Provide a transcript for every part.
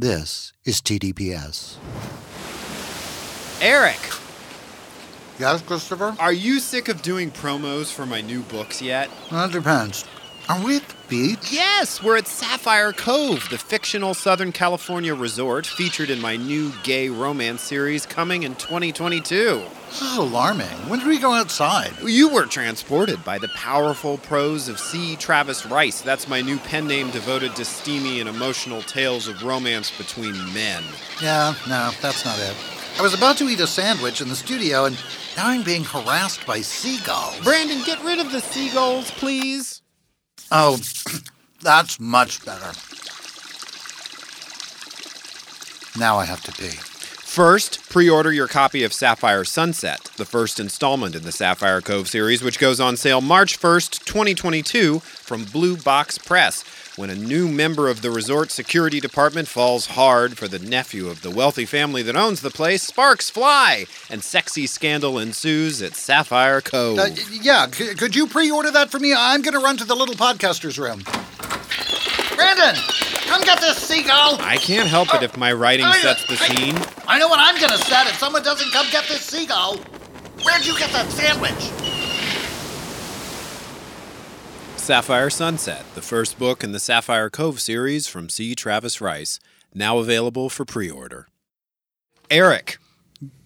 This is TDPS. Eric, Yes, Christopher? are you sick of doing promos for my new books yet? That depends. Are we at the beach? Yes, we're at Sapphire Cove, the fictional Southern California resort featured in my new gay romance series coming in 2022. This is alarming. When did we go outside? You were transported by the powerful prose of C. Travis Rice. That's my new pen name devoted to steamy and emotional tales of romance between men. Yeah, no, that's not it. I was about to eat a sandwich in the studio, and now I'm being harassed by seagulls. Brandon, get rid of the seagulls, please. Oh, that's much better. Now I have to pee. First, pre order your copy of Sapphire Sunset, the first installment in the Sapphire Cove series, which goes on sale March 1st, 2022, from Blue Box Press. When a new member of the resort security department falls hard for the nephew of the wealthy family that owns the place, sparks fly, and sexy scandal ensues at Sapphire Cove. Uh, yeah, c- could you pre order that for me? I'm going to run to the little podcaster's room. Brandon, come get this seagull! I can't help it if my writing sets the I- scene. I know what I'm going to set if someone doesn't come get this seagull. Where'd you get that sandwich? Sapphire Sunset, the first book in the Sapphire Cove series from C. Travis Rice, now available for pre order. Eric,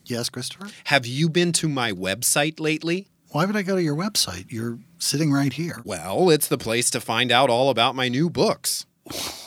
Yes, Christopher? have you been to my website lately? Why would I go to your website? You're sitting right here. Well, it's the place to find out all about my new books.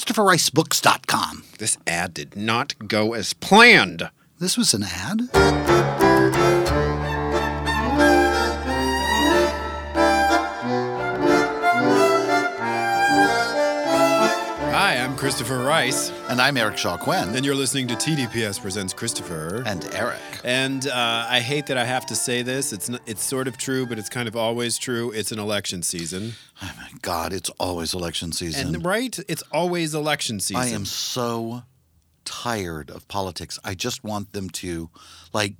ChristopherRiceBooks.com. This ad did not go as planned. This was an ad? Christopher Rice, And I'm Eric Shaw Quinn. and you're listening to TDPS Presents Christopher. And Eric. And uh, I hate that I have to say this. It's n- it's sort of true, but it's kind of always true. It's an election season, Oh my God, it's always election season. and right, it's always election season. I am so tired of politics. I just want them to, like,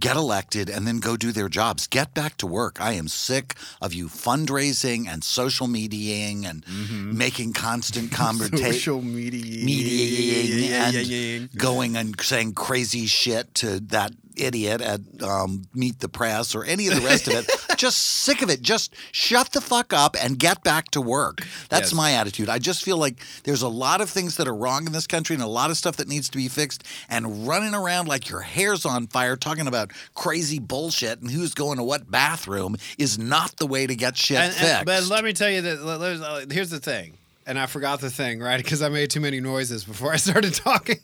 get elected and then go do their jobs. Get back to work. I am sick of you fundraising and social mediating and mm-hmm. making constant conversation. media, mediating yeah, and yeah, yeah, yeah. going and saying crazy shit to that idiot at um, Meet the Press or any of the rest of it. Just sick of it. Just shut the fuck up and get back to work. That's Yes. my attitude. I just feel like there's a lot of things that are wrong in this country and a lot of stuff that needs to be fixed. And running around like your hair's on fire talking about crazy bullshit and who's going to what bathroom is not the way to get shit And- and- fixed. but let me tell you that. Here's the thing, and I forgot the thing, right? Because I made too many noises before I started talking.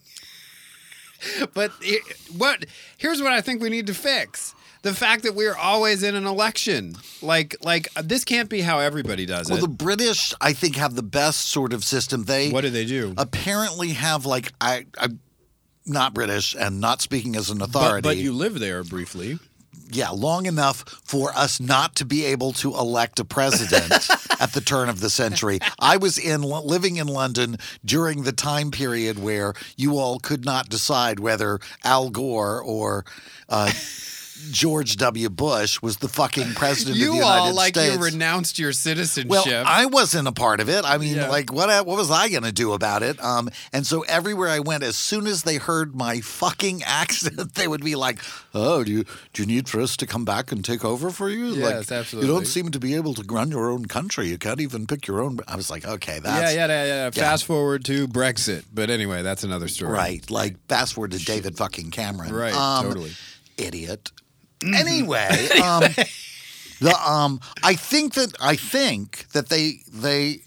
But he- what? Here's what I think we need to fix. The fact that we're always in an election, like, like uh, this can't be how everybody does well, it. Well, the British, I think, have the best sort of system. They what do they do? apparently have like I I'm not British and not speaking as an but, authority. but you live there briefly. Yeah, long enough for us not to be able to elect a president at the turn of the century. I was in living in London during the time period where you all could not decide whether Al Gore or uh, George W. Bush was the fucking president of the United States. You all like States. you renounced your citizenship. Well, I wasn't a part of it. I mean, Yeah. like, what what was I going to do about it? Um, and so everywhere I went, as soon as they heard my fucking accent, they would be like, "Oh, do you do you need for us to come back and take over for you? Yes, like, You don't seem to be able to run your own country. You can't even pick your own." I was like, "Okay, that's yeah, yeah, yeah. Fast forward to Brexit, but anyway, that's another story. right." Like, fast forward to David fucking Cameron, Right, Um, totally. idiot. Anyway, um, the um, I think that I think that they they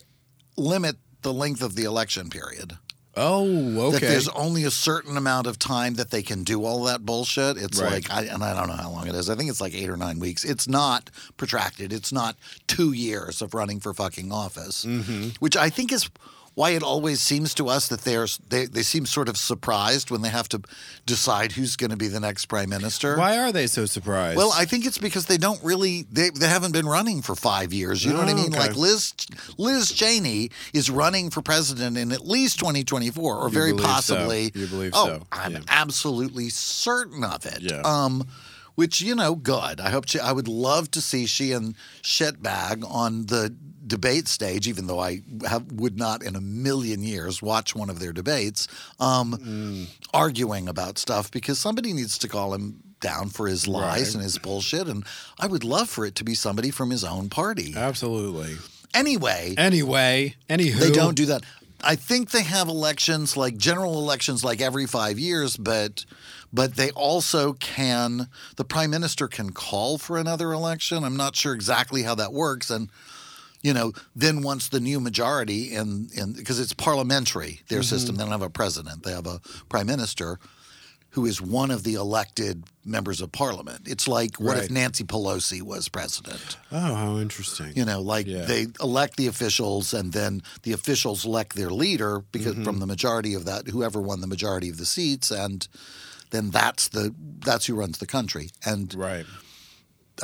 limit the length of the election period. Oh, That okay. there's only a certain amount of time that they can do all that bullshit. It's Right. like, I, and I don't know how long it is. I think it's like eight or nine weeks. It's not protracted. It's not two years of running for fucking office, Mm-hmm. which I think is why it always seems to us that they're they, they seem sort of surprised when they have to decide who's going to be the next prime minister. Why are they so surprised? Well, I think it's because they don't really they, they haven't been running for five years. You know what I Oh, mean? okay. Like Liz Liz Cheney is running for president in at least 2024, or very believe so. possibly. You believe oh, so. I'm Yeah. absolutely certain of it. Yeah. Um, which you know, good. I hope she. I would love to see she and Shitbag on the debate stage, even though I have, would not in a million years watch one of their debates, um, Mm. arguing about stuff because somebody needs to call him down for his lies Right. and his bullshit. And I would love for it to be somebody from his own party. absolutely. Anyway, Anyway, anywho, they don't do that. I think they have elections like general elections like every five years, but but they also can the prime minister can call for another election. I'm not sure exactly how that works, and you know then once the new majority in in because it's parliamentary their system, they don't have a president, they have a prime minister who is one of the elected members of parliament. It's like what if Nancy Pelosi was president? Oh, how interesting. You know, like Yeah. they elect the officials, and then the officials elect their leader because Mm-hmm. from the majority of that, whoever won the majority of the seats, and then that's the that's who runs the country. And Right.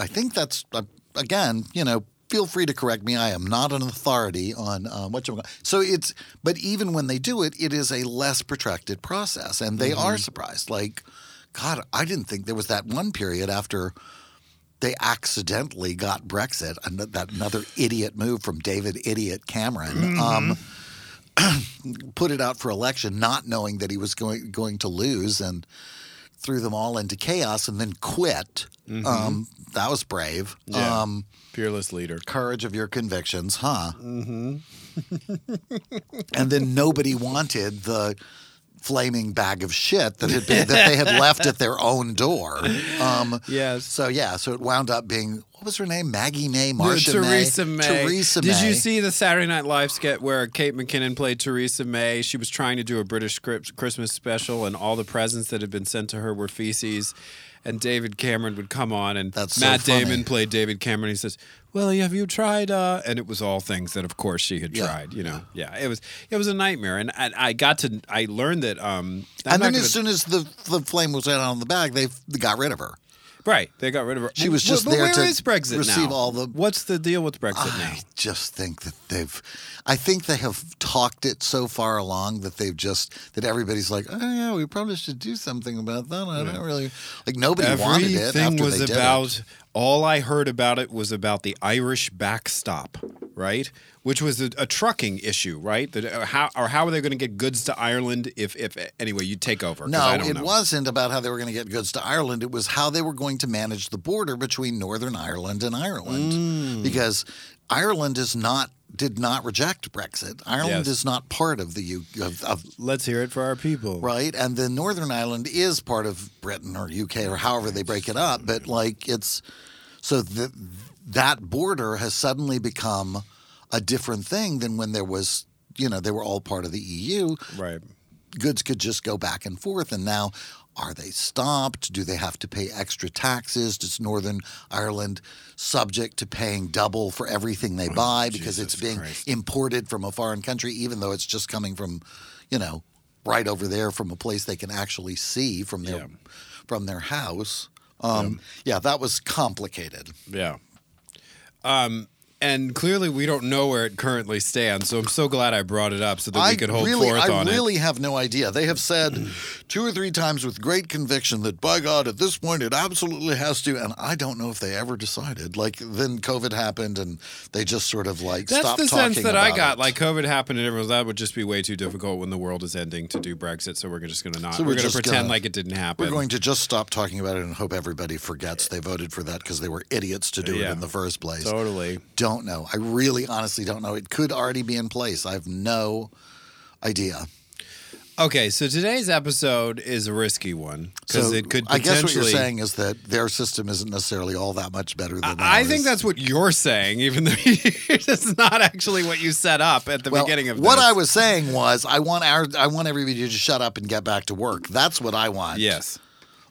I think that's uh, again, you know, feel free to correct me. I am not an authority on um, what you. So it's, but even when they do it, it is a less protracted process, and they are surprised. Like, God, I didn't think there was that one period after they accidentally got Brexit, and that that another idiot move from David Idiot Cameron. Um, put it out for election, not knowing that he was going going to lose, and threw them all into chaos, and then quit. Um, that was brave. Yeah. Um, Fearless leader. courage of your convictions, huh? Mm-hmm. and then nobody wanted the flaming bag of shit that had been that they had left at their own door. Um, Yes. so yeah, so it wound up being what was her name? Maggie May, Marsha Theresa May, May. Theresa Did you see the Saturday Night Live skit where Kate McKinnon played Theresa May? She was trying to do a British script, Christmas special, and all the presents that had been sent to her were feces. And David Cameron would come on, and That's so Matt funny. Damon played David Cameron. He says, "Well, have you tried?" Uh, and it was all things that, of course, she had Yeah. tried. You know, yeah, it was it was a nightmare. And I, I got to I learned that. Um, I'm And not then gonna- as soon as the the flame was out on the bag, they they got rid of her. Right, they got rid of her. She was just but there where to is Brexit receive now? all the- What's the deal with Brexit now? I just think that they've, I think they have talked it so far along that they've just that everybody's like, oh yeah, we probably should do something about that. I don't really like nobody wanted it Everything after was they did about. it. All I heard about it was about the Irish backstop, right? Which was a, a trucking issue, right? That uh, how or how are they going to get goods to Ireland if if anyway you take over? No, I don't it know. wasn't about how they were going to get goods to Ireland. It was how they were going to manage the border between Northern Ireland and Ireland, Mm. because Ireland is not did not reject Brexit. Ireland Yes. is not part of the U of, of Let's hear it for our people. right? And then Northern Ireland is part of Britain or UK or however they break it up. But like it's so that that border has suddenly become a different thing than when there was, you know, they were all part of the EU. Right. Goods could just go back and forth, and now. Are they stopped? Do they have to pay extra taxes? Does Northern Ireland subject to paying double for everything they buy because it's Oh, being Christ. imported from a foreign country, even though it's just coming from, you know, right over there from a place they can actually see from their Yeah. from their house. Um, yeah, that was complicated. Yeah. Um, and clearly we don't know where it currently stands. So I'm so glad I brought it up so that I we could hold really, forth I on really have no idea. They have said two or three times with great conviction that by God, at this point, it absolutely has to. And I don't know if they ever decided. Like then COVID happened, and they just sort of like it. That's stopped the sense that I got. it. Like COVID happened and everyone that would just be way too difficult when the world is ending to do Brexit. So we're just going to not. So we're we're going to pretend gonna- like it didn't happen. We're going to just stop talking about it and hope everybody forgets they voted for that because they were idiots to do Yeah. it in the first place. totally. Don't know. I really honestly don't know. It could already be in place. I have no idea. Okay, so today's episode is a risky one because So it could I guess what you're saying is that their system isn't necessarily all that much better than I ours. think that's what you're saying, even though it's not actually what you set up at the well, beginning of what this. I was saying was I want our I want everybody to just shut up and get back to work. That's what I want. Yes.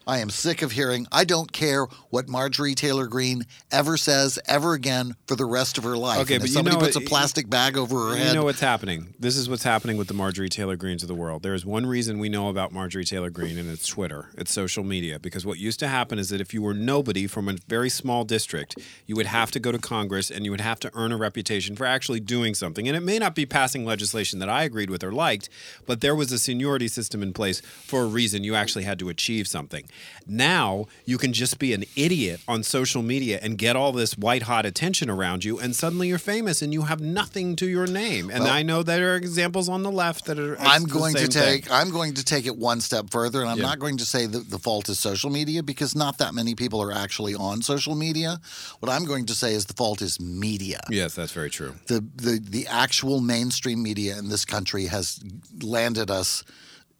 I am sick of hearing, I don't care what Marjorie Taylor Greene ever says ever again for the rest of her life. Okay, and but if you somebody know puts a plastic bag over her You head. You know what's happening. This is what's happening with the Marjorie Taylor Greenes of the world. There is one reason we know about Marjorie Taylor Greene, and it's Twitter. It's social media. Because what used to happen is that if you were nobody from a very small district, you would have to go to Congress and you would have to earn a reputation for actually doing something. And it may not be passing legislation that I agreed with or liked, but there was a seniority system in place for a reason. You actually had to achieve something. Now you can just be an idiot on social media and get all this white hot attention around you, and suddenly you're famous and you have nothing to your name. And Well- I know there are examples on the left that are. I'm going to same thing. take I'm going to take it one step further, and I'm Yeah. not going to say that the fault is social media because not that many people are actually on social media. What I'm going to say is the fault is media. Yes, that's very true. The the the actual mainstream media in this country has landed us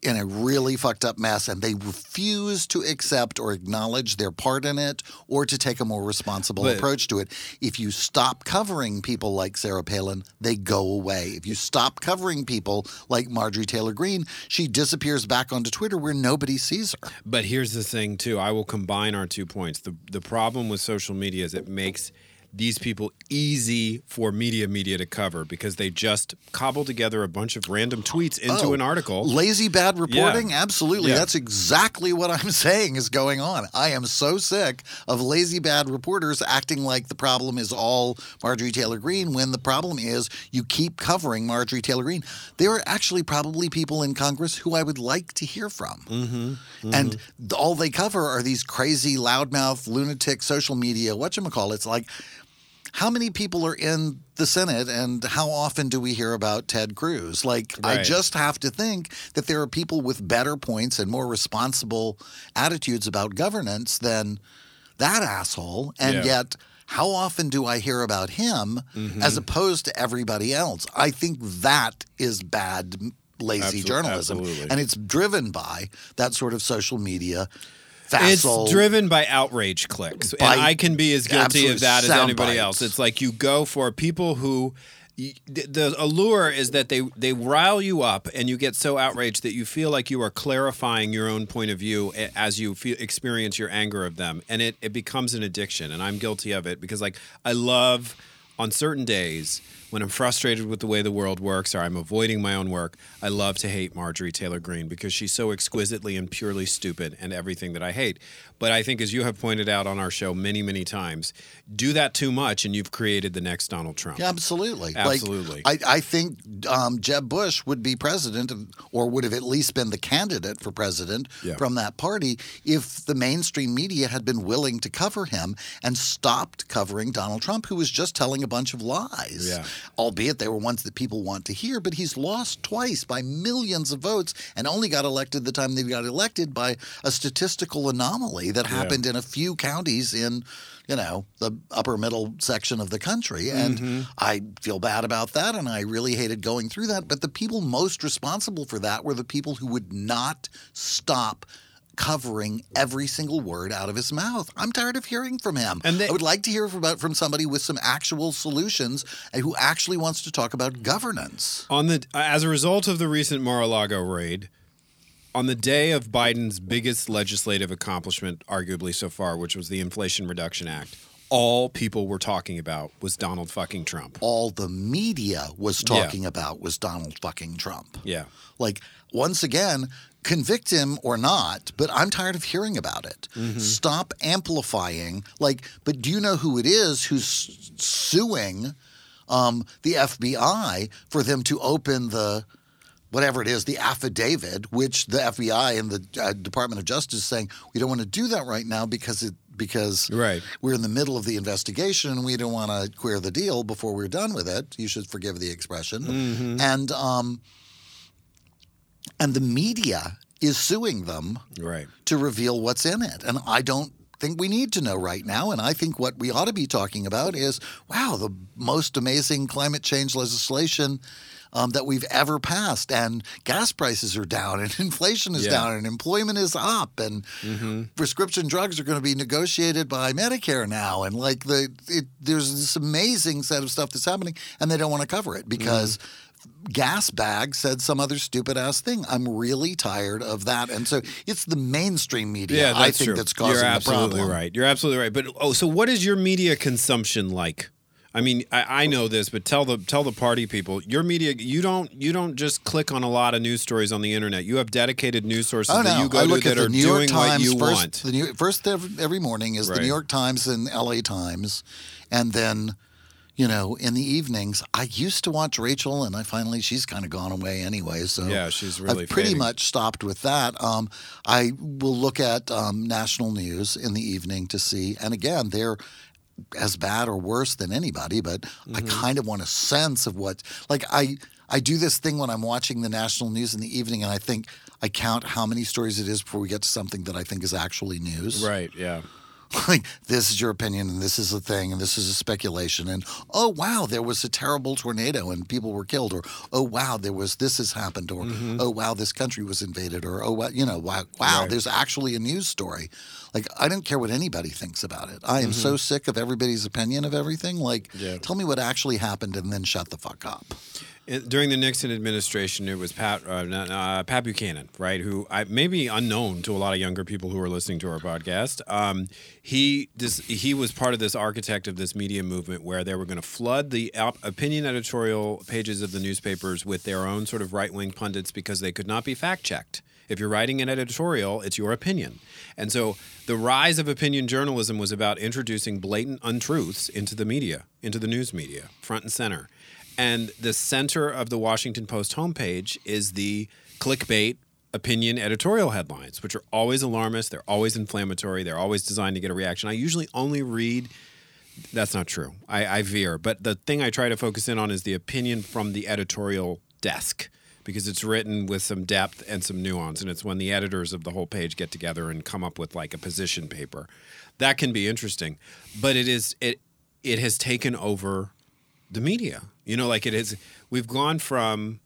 in a really fucked up mess, and they refuse to accept or acknowledge their part in it or to take a more responsible But- approach to it. If you stop covering people like Sarah Palin, they go away. If you stop covering people like Marjorie Taylor Greene, she disappears back onto Twitter where nobody sees her. But here's the thing, too. I will combine our two points. The the problem with social media is it makes these people easy for media media to cover because they just cobble together a bunch of random tweets into Oh, an article. Lazy bad reporting? Absolutely. Yeah. That's exactly what I'm saying is going on. I am so sick of lazy bad reporters acting like the problem is all Marjorie Taylor Greene when the problem is you keep covering Marjorie Taylor Greene. There are actually probably people in Congress who I would like to hear from. Mm-hmm. And all they cover are these crazy loudmouth lunatic social media whatchamacallit. It's like how many people are in the Senate and how often do we hear about Ted Cruz? Like, I just have to think that there are people with better points and more responsible attitudes about governance than that asshole. And Yeah. yet, how often do I hear about him Mm-hmm. as opposed to everybody else? I think that is bad, lazy Absol- journalism. absolutely. And it's driven by that sort of social media. It's driven by outrage clicks, By and I can be as guilty of that as anybody bites. else. It's like you go for people who. the allure is that they they rile you up, and you get so outraged that you feel like you are clarifying your own point of view as you feel, experience your anger of them, and it it becomes an addiction. And I'm guilty of it because like I love on certain days when I'm frustrated with the way the world works or I'm avoiding my own work, I love to hate Marjorie Taylor Greene because she's so exquisitely and purely stupid and everything that I hate. But I think, as you have pointed out on our show many, many times, do that too much and you've created the next Donald Trump. Absolutely. Absolutely. Like, I, I think um, Jeb Bush would be president, of- or would have at least been the candidate for president Yeah. from that party if the mainstream media had been willing to cover him and stopped covering Donald Trump, who was just telling a bunch of lies. Yeah. Albeit they were ones that people want to hear, but he's lost twice by millions of votes and only got elected the time they got elected by a statistical anomaly that happened in a few counties in you know, the upper middle section of the country. And mm-hmm. I feel bad about that. And I really hated going through that. But the people most responsible for that were the people who would not stop covering every single word out of his mouth. I'm tired of hearing from him. And they- I would like to hear from, from somebody with some actual solutions and who actually wants to talk about governance. On the as a result of the recent Mar-a-Lago raid, on the day of Biden's biggest legislative accomplishment, arguably so far, which was the Inflation Reduction Act, all people were talking about was Donald fucking Trump. All the media was Yeah. talking about was Donald fucking Trump. Yeah. Like, once again, convict him or not, but I'm tired of hearing about it. Stop amplifying. Like, but do you know who it is who's suing um, the FBI for them to open the whatever it is, the affidavit, which the FBI and the uh, Department of Justice is saying we don't want to do that right now because it because Right. we're in the middle of the investigation and we don't want to queer the deal before we're done with it. You should forgive the expression. And um, and the media is suing them Right. to reveal what's in it. And I don't think we need to know right now. And I think what we ought to be talking about is wow, the most amazing climate change legislation. Um, that we've ever passed, and gas prices are down, and inflation is Yeah. down, and employment is up, and prescription drugs are going to be negotiated by Medicare now, and like the it, there's this amazing set of stuff that's happening, and they don't want to cover it because gas bag said some other stupid ass thing. I'm really tired of that. And so it's the mainstream media, Yeah, I think, true. that's causing You're absolutely the problem. right. You're absolutely right. But oh, so what is your media consumption like? I mean, I, I know this, but tell the tell the party people your media. You don't you don't just click on a lot of news stories on the internet. You have dedicated news sources Oh that you go I to look that at the are New York doing what Times you first. want. The New, first every morning is Right. the New York Times and L.A. Times, and then, you know, in the evenings, I used to watch Rachel, and I finally she's kind of gone away anyway. So Yeah, she's really I've pretty fading. much stopped with that. Um, I will look at um, national news in the evening to see, and again, they're as bad or worse than anybody, but I Mm-hmm. kind of want a sense of what like I I do this thing when I'm watching the national news in the evening and I think I count how many stories it is before we get to something that I think is actually news. Right? Yeah. Like this is your opinion and this is a thing and this is a speculation and oh wow there was a terrible tornado and people were killed or oh wow there was this has happened or mm-hmm. oh wow this country was invaded or oh wow you know wow, wow Right. there's actually a news story. Like I don't care what anybody thinks about it. I am so mm-hmm. sick of everybody's opinion of everything. Like Yeah. tell me what actually happened and then shut the fuck up. In- During the Nixon administration, it was Pat uh, uh, Pat Buchanan, right? Who I, may be unknown to a lot of younger people who are listening to our podcast. Um, he this, he was part of this architect of this media movement where they were going to flood the op- opinion editorial pages of the newspapers with their own sort of right wing pundits because they could not be fact checked. If you're writing an editorial, it's your opinion. And so the rise of opinion journalism was about introducing blatant untruths into the media, into the news media, front and center. And the center of the Washington Post homepage is the clickbait opinion editorial headlines, which are always alarmist, they're always inflammatory, they're always designed to get a reaction. I usually only read that's not true. I, I veer. But the thing I try to focus in on is the opinion from the editorial desk because it's written with some depth and some nuance. And it's when the editors of the whole page get together and come up with like a position paper. That can be interesting. But it is it it has taken over the media. You know, like it is we've gone from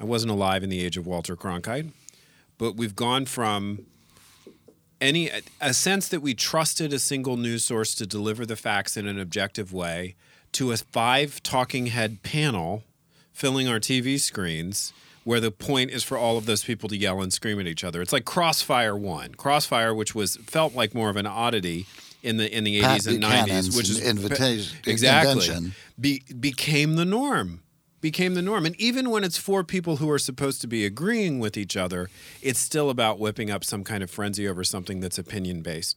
I wasn't alive in the age of Walter Cronkite, but we've gone from any a sense that we trusted a single news source to deliver the facts in an objective way to a five talking head panel filling our TV screens where the point is for all of those people to yell and scream at each other. It's like Crossfire 1. Crossfire which was felt like more of an oddity in the in the Pat 80s and Buchanan's 90s which is invitation- exactly. Be, became the norm became the norm. And even when it's four people who are supposed to be agreeing with each other it's still about whipping up some kind of frenzy over something that's opinion based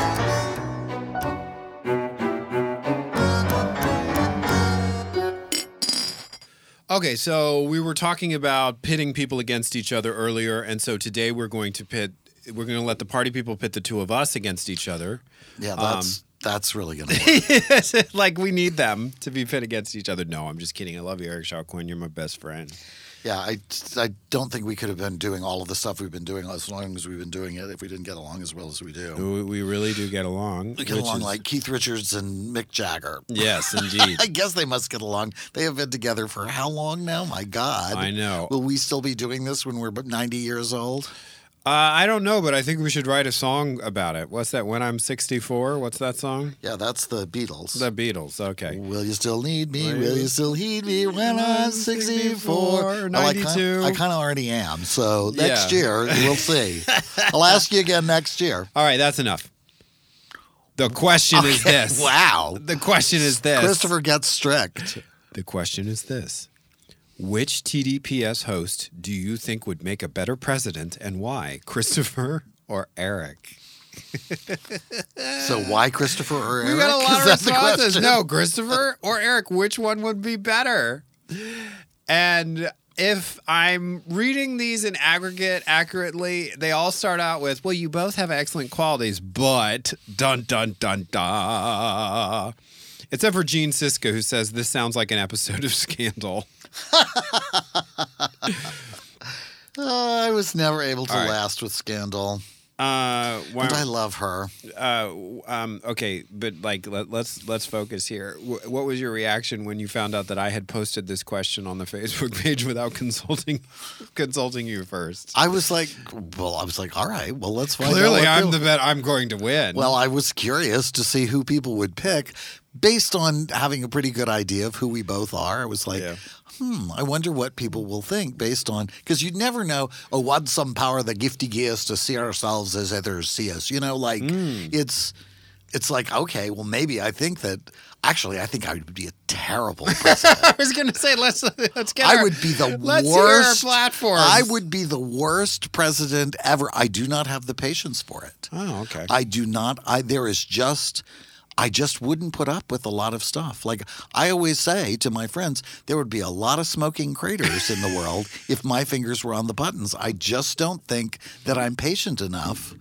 Okay, so we were talking about pitting people against each other earlier, and so today we're going to pit. We're going to let the party people pit the two of us against each other. Yeah, um, that's that's really gonna work. like we need them to be pit against each other. No, I'm just kidding. I love you, Eric Shaw Quinn. You're my best friend. Yeah, I I don't think we could have been doing all of the stuff we've been doing as long as we've been doing it if we didn't get along as well as we do. We, we really do get along. We get along is- like Keith Richards and Mick Jagger. Yes, indeed. I guess they must get along. They have been together for how long now? My God. I know. Will we still be doing this when we're 90 years old? Uh, I don't know, but I think we should write a song about it. What's that? When I'm 64? What's that song? Yeah, that's the Beatles. The Beatles. Okay. Will you still need me? Will Will you- still heed me when I'm 64? or Well, I 92. kind I kind of already am. So next Yeah. year, we'll see. I'll ask you again next year. All right, that's enough. The question is this. Wow. The question is this. Christopher gets strict. The question is this. Which TDPS host do you think would make a better president and why? Christopher or Eric? So why Christopher or Eric? We got a lot of responses. No, Christopher or Eric, which one would be better? And if I'm reading these in aggregate accurately, they all start out with, well, you both have excellent qualities, but dun dun dun da. Except for Gene Siska, who says this sounds like an episode of Scandal. Uh, I was never able to right. last with Scandal, Uh, why- and I love her. uh, um, okay, but like let, let's let's focus here. Wh- what was your reaction when you found out that I had posted this question on the Facebook page without consulting consulting you first? I was like, well, I was like, all right, well, let's find out. Clearly, I'm people- the bet. I'm going to win. Well, I was curious to see who people would pick based on having a pretty good idea of who we both are. I was like, Yeah. hmm, I wonder what people will think based on because you'd never know. Oh, what some power the gifty gives to see ourselves as others see us. You know, like Hmm. it's it's like okay, well, maybe I think that. Actually, I think I would be a terrible president. I was going to say let's let's get. I our- would be the let's worst. our platforms. I would be the worst president ever. I do not have the patience for it. Oh, okay. I do not. I there is just. I just wouldn't put up with a lot of stuff. Like I always say to my friends, there would be a lot of smoking craters in the world if my fingers were on the buttons. I just don't think that I'm patient enough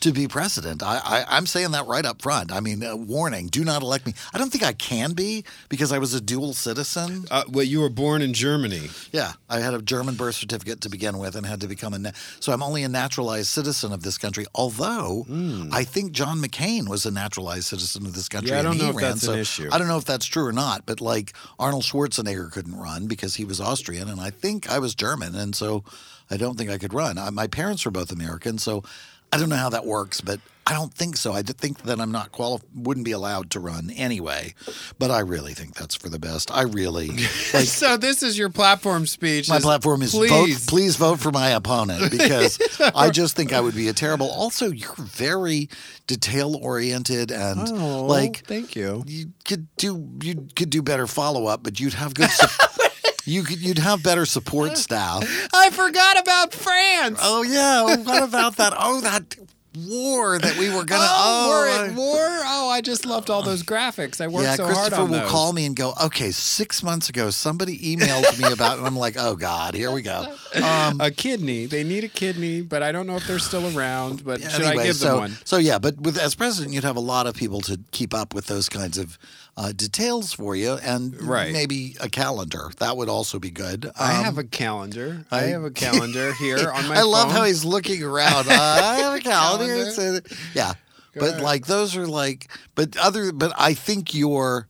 to be president. I, I, I'm saying that right up front. I mean, uh, warning: do not elect me. I don't think I can be because I was a dual citizen. uh, well, you were born in Germany. Yeah, I had a German birth certificate to begin with and had to become a. Na- so I'm only a naturalized citizen of this country. Although I think John McCain was a naturalized citizen of this country. Yeah, I don't know if ran, that's an issue. I don't know if that's true or not. But like Arnold Schwarzenegger couldn't run because he was Austrian, and I think I was German, and so I don't think I could run. I, my parents were both American, so I don't know how that works, but. I don't think so. I think that I'm not qualified, wouldn't be allowed to run anyway, but I really think that's for the best. I really like so this is your platform speech. my is, platform is please. vote. Please vote for my opponent because I just think I would be a terrible. Also, you're very detail oriented and Oh, like thank you. you could do you could do better follow up, but you'd have good. Su- you could you'd have better support staff. I forgot about France. Oh yeah, what about that? Oh that war that we were gonna. Oh, Oh, we're at war. Oh, I just loved all those graphics. I worked yeah, so hard on those. Christopher will call me and go, okay, six months ago, somebody emailed me about it. And I'm like, oh, God, here we go. Um, a kidney. They need a kidney, but I don't know if they're still around. But should I give so, them one? So yeah, but with as president, you'd have a lot of people to keep up with those kinds of uh, details for you, and Right. maybe a calendar that would also be good. I Um, have a calendar. I, I- have a calendar here on my I love how he's looking around. Uh, I have a calendar. Calendar. A- yeah, Go but ahead. like those are like, but other, but I think your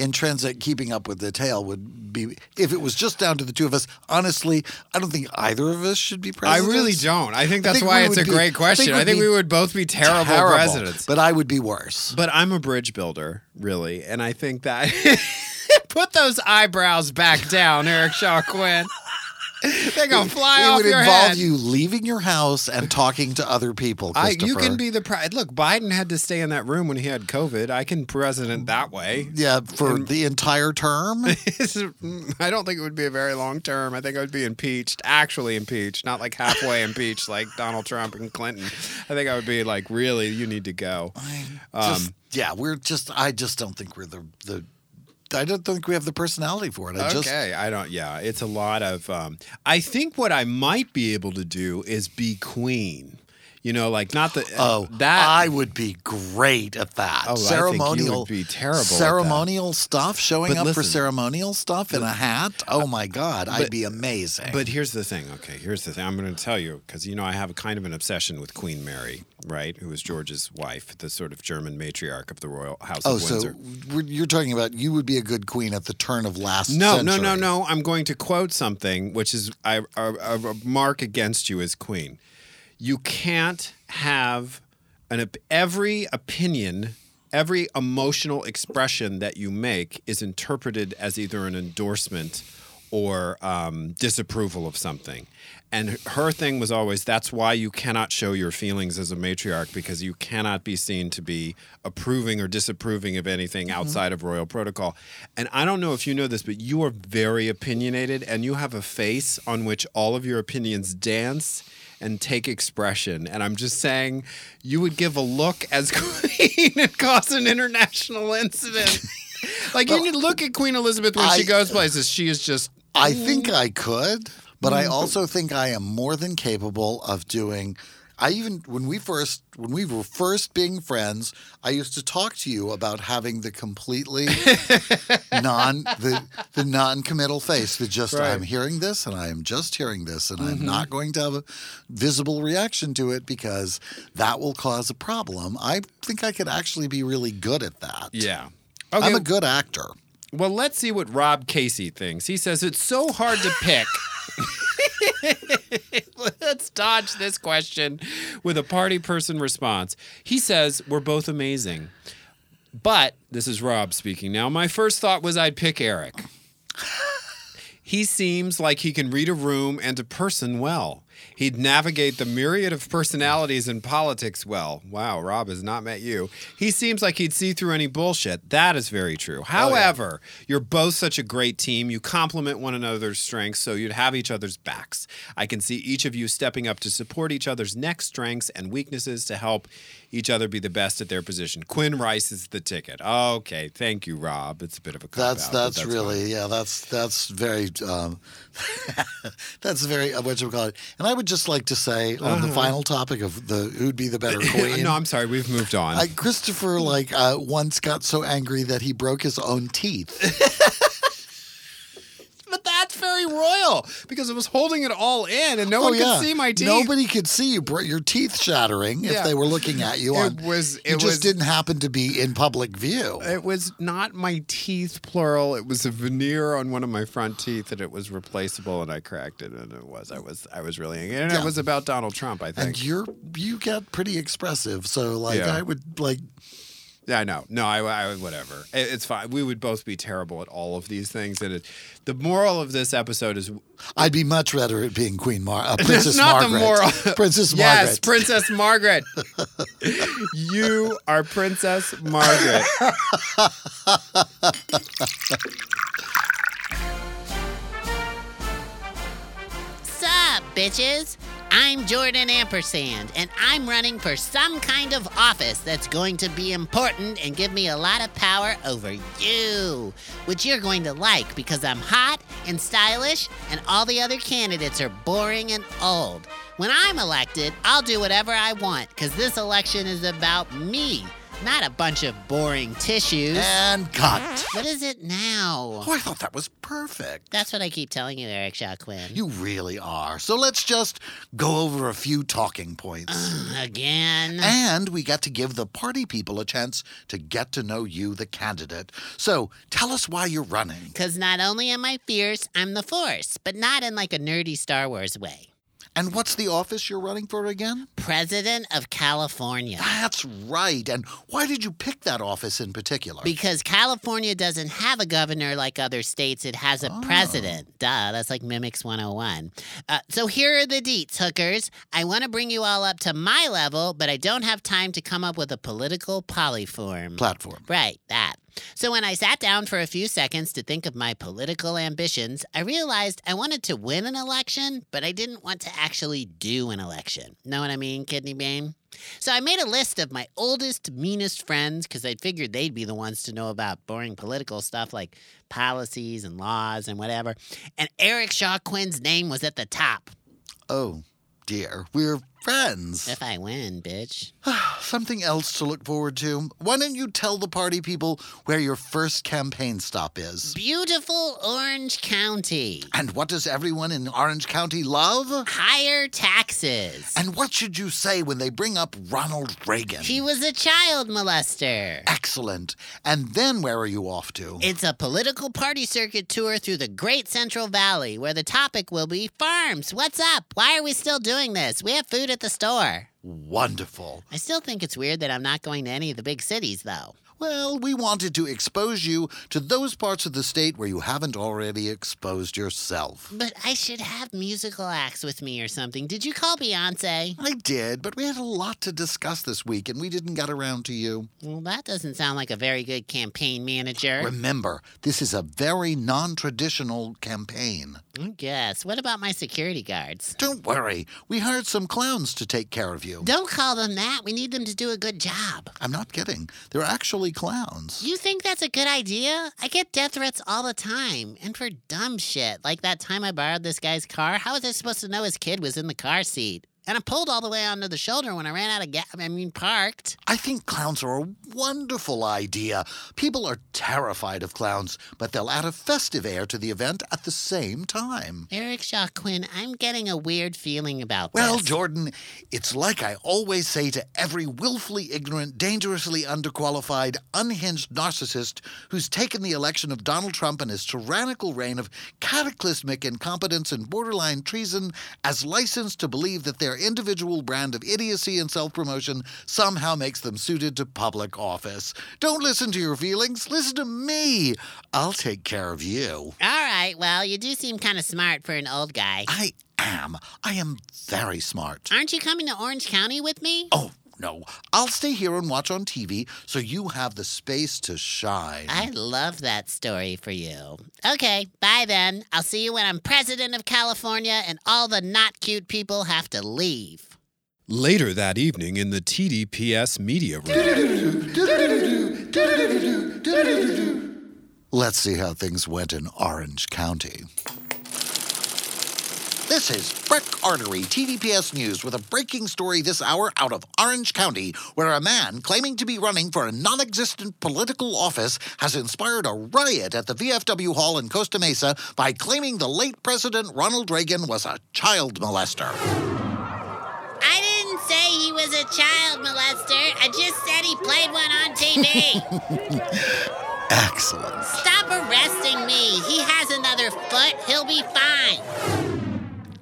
intrinsic keeping up with the tail would be if it was just down to the two of us. Honestly, I don't think either of us should be president. I really don't. I think that's think why it's a be- great I think question. I think, we would both be terrible, presidents. but I would be worse. But I'm a bridge builder, really, and I think that put those eyebrows back down, Eric Shaw Quinn. They're gonna fly it off would your involve head. you leaving your house and talking to other people. I, you can be the pre- look. Biden had to stay in that room when he had COVID. I can president that way. yeah for the entire term. I don't think it would be a very long term. I think I would be impeached, actually impeached, not like halfway impeached like Donald Trump and Clinton. I think I would be like, really, you need to go. just, Um, yeah, we're just. I just don't think we're the the. I don't think we have the personality for it. I just okay, I don't. Yeah, it's a lot of. Um, I think what I might be able to do is be queen. You know, like not the uh, Oh, that I would be great at that. Oh, I think you ceremonial, would be terrible. Ceremonial stuff, showing But up for ceremonial stuff in a hat. Oh my God, I'd be amazing. But here's the thing. Okay, here's the thing. I'm going to tell you because you know I have a kind of an obsession with Queen Mary, right? Who was George's wife, the sort of German matriarch of the royal house oh, of so Windsor. we're, you're talking about you would be a good queen at the turn of last No, century. no, no, no. I'm going to quote something, which is I, a mark against you as queen. You can't have an every opinion, every emotional expression that you make is interpreted as either an endorsement or um, disapproval of something. And her thing was always that's why you cannot show your feelings as a matriarch because you cannot be seen to be approving or disapproving of anything outside of royal protocol. And I don't know if you know this, but you are very opinionated and you have a face on which all of your opinions dance and take expression. And I'm just saying, you would give a look as queen and cause an international incident. like you need look at Queen Elizabeth when she goes places. She is just I think I could, but Mm. I also think I am more than capable of doing. I even when we first when we were first being friends, I used to talk to you about having the completely non the the non-committal face that just Right. I'm hearing this and I am just hearing this and Mm-hmm. I'm not going to have a visible reaction to it because that will cause a problem. I think I could actually be really good at that. yeah. I'm a good actor. well, let's see what Rob Casey thinks. He says it's so hard to pick. Let's dodge this question with a party person response. He says, We're both amazing. But, this is Rob speaking now, my first thought was I'd pick Eric. He seems like he can read a room and a person well. He'd navigate the myriad of personalities in politics well. Wow, Rob has not met you. He seems like he'd see through any bullshit. That is very true. However, you're both such a great team. You complement one another's strengths, so you'd have each other's backs. I can see each of you stepping up to support each other's next strengths and weaknesses to help each other be the best at their position. Quinn Rice is the ticket. Okay, thank you, Rob. It's a bit of a That's out, but that's, really fine. yeah. That's that's very um, that's very uh, what you call it. And I would just like to say on the final topic of the who'd be the better queen. Uh-huh. no, I'm sorry. We've moved on. I, Christopher like uh, once got so angry that he broke his own teeth. but that's very royal because it was holding it all in, and no oh, one oh yeah, could see my teeth. Nobody could see you. Your teeth shattering if Yeah. they were looking at you. On, It was. It just was. didn't happen to be in public view. It was not my teeth, plural. It was a veneer on one of my front teeth, and it was replaceable, and I cracked it, and it was. I was. I was really angry, and Yeah. it was about Donald Trump. I think. and you're you get pretty expressive, so like. I would like I know. No, I, I whatever. It, it's fine. We would both be terrible at all of these things, and it, the moral of this episode is I'd be much better at being Queen Mar, uh, Princess not Margaret. the moral. Princess Margaret. yes, Princess Margaret. you are Princess Margaret. Sup, bitches? I'm Jordan Ampersand, and I'm running for some kind of office that's going to be important and give me a lot of power over you, which you're going to like because I'm hot and stylish, and all the other candidates are boring and old. When I'm elected, I'll do whatever I want because this election is about me, not a bunch of boring tissues. and cut. what is it now? Oh, I thought that was perfect. That's what I keep telling you, Eric Shaw Quinn. You really are. So let's just go over a few talking points. Again. And we get to give the party people a chance to get to know you, the candidate. So tell us why you're running. Because not only am I fierce, I'm the force, but not in like a nerdy Star Wars way. And what's the office you're running for again? President of California. That's right. And why did you pick that office in particular? Because California doesn't have a governor like other states, it has a president. Duh, that's like Mimics 101. Uh, so here are the deets, hookers. I want to bring you all up to my level, but I don't have time to come up with a political polyform. Platform. Right, that. So when I sat down for a few seconds to think of my political ambitions, I realized I wanted to win an election, but I didn't want to actually do an election. Know what I mean, Kidney Bane? So I made a list of my oldest, meanest friends because I figured they'd be the ones to know about boring political stuff like policies and laws and whatever. And Eric Shaw Quinn's name was at the top. Oh, dear. We're friends. If I win, bitch. Something else to look forward to. Why don't you tell the party people where your first campaign stop is? Beautiful Orange County. And what does everyone in Orange County love? Higher taxes. And what should you say when they bring up Ronald Reagan? He was a child molester. Excellent. And then where are you off to? It's a political party circuit tour through the Great Central Valley where the topic will be farms. What's up? Why are we still doing this? We have food at the store. Wonderful. I still think it's weird that I'm not going to any of the big cities, though. Well, we wanted to expose you to those parts of the state where you haven't already exposed yourself. But I should have musical acts with me or something. Did you call Beyonce? I did, but we had a lot to discuss this week and we didn't get around to you. Well, that doesn't sound like a very good campaign manager. Remember, this is a very non traditional campaign. Mm, I guess. What about my security guards? Don't worry. We hired some clowns to take care of you. Don't call them that. We need them to do a good job. I'm not kidding. They're actually clowns. You think that's a good idea? I get death threats all the time, and for dumb shit. Like that time I borrowed this guy's car. How was I supposed to know his kid was in the car seat? And I pulled all the way onto the shoulder when I ran out of gas. I mean, parked. I think clowns are a wonderful idea. People are terrified of clowns, but they'll add a festive air to the event at the same time. Eric Shaw Quinn, I'm getting a weird feeling about Well, this. Jordan, it's like I always say to every willfully ignorant, dangerously underqualified, unhinged narcissist who's taken the election of Donald Trump and his tyrannical reign of cataclysmic incompetence and borderline treason as license to believe that their individual brand of idiocy and self promotion somehow makes them suited to public office. Don't listen to your feelings, listen to me. I'll take care of you. All right, well, you do seem kind of smart for an old guy. I am. I am very smart. Aren't you coming to Orange County with me? Oh, no. I'll stay here and watch on TV so you have the space to shine. I love that story for you. Okay, bye then. I'll see you when I'm president of California and all the not cute people have to leave. Later that evening in the TDPS media room. Let's see how things went in Orange County. This is Breck Artery, TDPS News, with a breaking story this hour out of Orange County, where a man claiming to be running for a non existent political office has inspired a riot at the VFW Hall in Costa Mesa by claiming the late President Ronald Reagan was a child molester. I didn't say he was a child molester. I just said he played one on TV. Excellent. Stop arresting me. He has another foot. He'll be fine.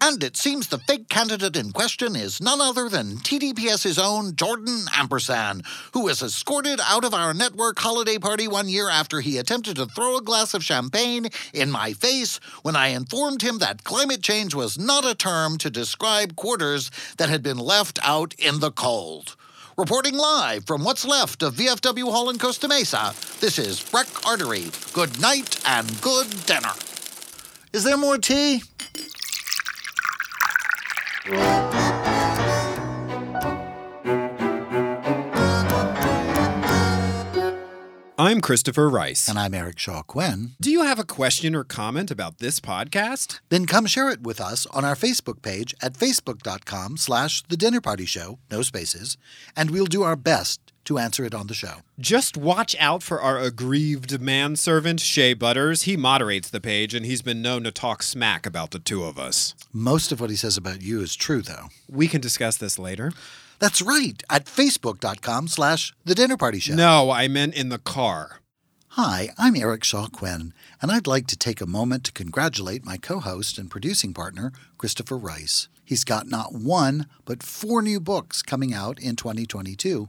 And it seems the fake candidate in question is none other than TDPS's own Jordan Ampersand, who was escorted out of our network holiday party one year after he attempted to throw a glass of champagne in my face when I informed him that climate change was not a term to describe quarters that had been left out in the cold. Reporting live from what's left of VFW Hall in Costa Mesa, this is Breck Artery. Good night and good dinner. Is there more tea? I'm Christopher Rice. And I'm Eric Shaw Quinn. Do you have a question or comment about this podcast? Then come share it with us on our Facebook page at facebook.com slash the dinner party show, no spaces, and we'll do our best to answer it on the show. Just watch out for our aggrieved manservant, Shea Butters. He moderates the page, and he's been known to talk smack about the two of us. Most of what he says about you is true, though. We can discuss this later. That's right, at facebook.com slash the dinner party show. No, I meant in the car. Hi, I'm Eric Shaw Quinn, and I'd like to take a moment to congratulate my co host and producing partner, Christopher Rice. He's got not one, but four new books coming out in 2022.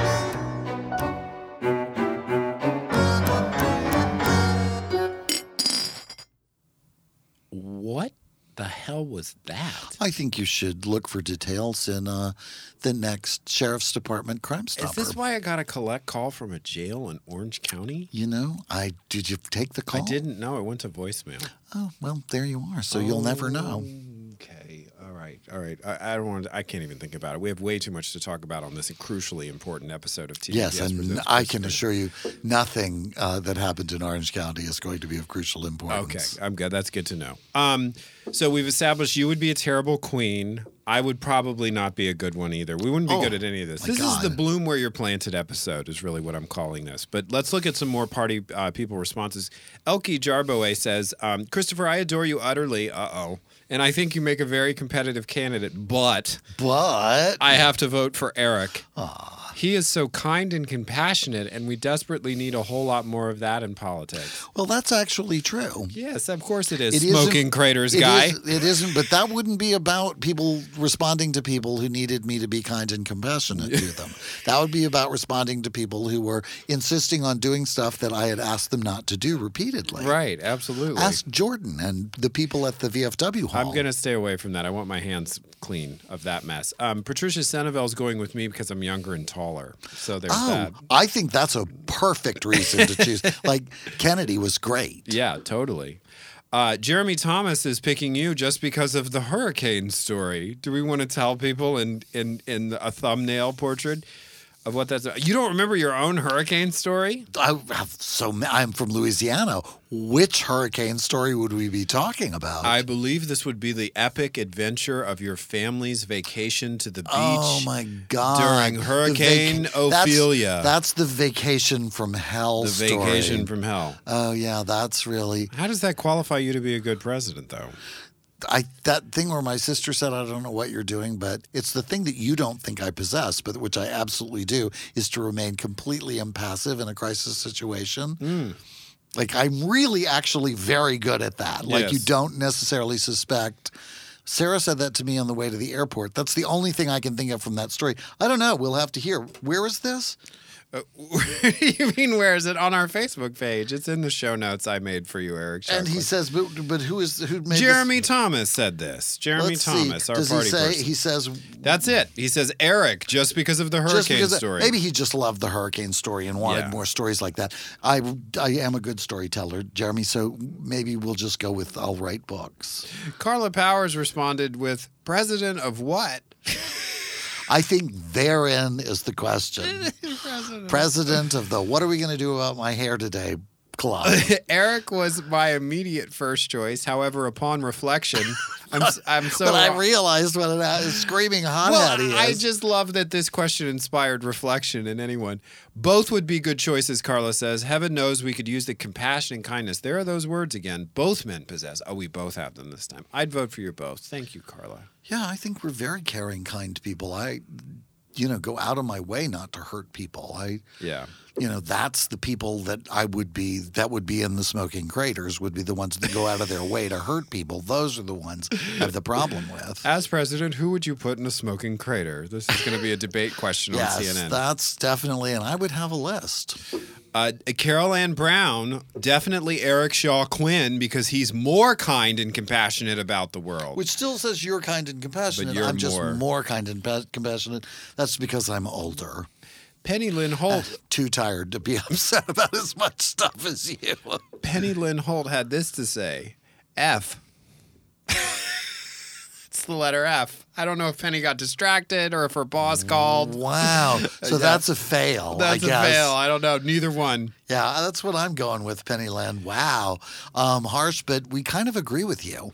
What the hell was that? I think you should look for details in uh, the next Sheriff's Department Crime Stopper. Is this why I got a collect call from a jail in Orange County? you know, I did you take the call? I didn't know. It went to voicemail. Oh, well, there you are. So you'll never know. Okay. All right. All right. I, I don't want. To, I can't even think about it. We have way too much to talk about on this crucially important episode of TDPS. Yes, and I can assure you, nothing uh, that happened in Orange County is going to be of crucial importance. Okay. I'm good. That's good to know. Um, so we've established you would be a terrible queen. I would probably not be a good one either. We wouldn't be Oh, good at any of this. This is the bloom where you're planted episode, is really what I'm calling this. But let's look at some more party uh, people responses. Elkie Jarboe says, um, Christopher, I adore you utterly. Uh oh. And I think you make a very competitive candidate, but But I have to vote for Eric. He is so kind and compassionate, and we desperately need a whole lot more of that in politics. well, that's actually true. Yes, of course it is. It Smoking craters it guy. is- it isn't, but that wouldn't be about people responding to people who needed me to be kind and compassionate to them. That would be about responding to people who were insisting on doing stuff that I had asked them not to do repeatedly. Right, absolutely. Ask Jordan and the people at the VFW hall. I'm going to stay away from that. I want my hands clean of that mess. Um, Patricia Senevel's going with me because I'm younger and taller. So there's Oh, that. I think that's a perfect reason to choose. like Kennedy was great. Yeah, totally. Uh, Jeremy Thomas is picking you just because of the hurricane story. Do we want to tell people in in in a thumbnail portrait of what that's? You don't remember your own hurricane story? I have so I'm from Louisiana. Which hurricane story would we be talking about? I believe this would be the epic adventure of your family's vacation to the oh beach. Oh my God! during Hurricane that's- Ophelia. That's, the vacation from hell. The story. vacation from hell. Oh yeah, that's really How does that qualify you to be a good president, though? I that thing where my sister said I don't know what you're doing, but it's the thing that you don't think I possess, but which I absolutely do, is to remain completely impassive in a crisis situation. Hmm. Like I'm really actually very good at that. Like you don't necessarily suspect. Sarah said that to me on the way to the airport. That's the only thing I can think of from that story. I don't know. We'll have to hear. Where is this? you mean where is it on our Facebook page? It's in the show notes I made for you, Eric. And he says, but, but who is who made this? Jeremy Thomas said this. Jeremy Let's Thomas, see. our Does party he say? person. He says That's it. He says Eric just because of the hurricane story. maybe he just loved the hurricane story and wanted Yeah. more stories like that. I I am a good storyteller, Jeremy. So maybe we'll just go with I'll write books. Carla Powers responded with President of what? I think therein is the question. President of the What are we going to do about my hair today club? Eric was my immediate first choice. However, upon reflection, I'm I'm so but I realized what it is screaming hot well, at he I just love that this question inspired reflection in anyone. Both would be good choices, Carla says. Heaven knows we could use the compassion and kindness. There are those words again. Both men possess. Oh, we both have them this time. I'd vote for you both. Thank you, Carla. yeah, I think we're very caring, kind people. I, you know, go out of my way not to hurt people. I, Yeah. You know that's the people that i would be that would be in the smoking craters would be the ones that go out of their way to hurt people those are the ones I have the problem with As president, who would you put in a smoking crater? This is going to be a debate question yes on CNN. that's definitely and i would have a list Uh, Carol Ann Brown, definitely Eric Shaw Quinn because he's more kind and compassionate about the world. which still says you're kind and compassionate you're i'm just more. more, kind and pa- compassionate that's because i'm older Penny Lynn Holt. too tired to be upset about as much stuff as you Penny Lynn Holt had this to say F. it's the letter F. I don't know if Penny got distracted or if her boss called. wow so that's a fail That's I a guess. fail. I don't know. Neither one. Yeah, that's what I'm going with, Penny Lynn. Wow. Um, harsh, but we kind of agree with you.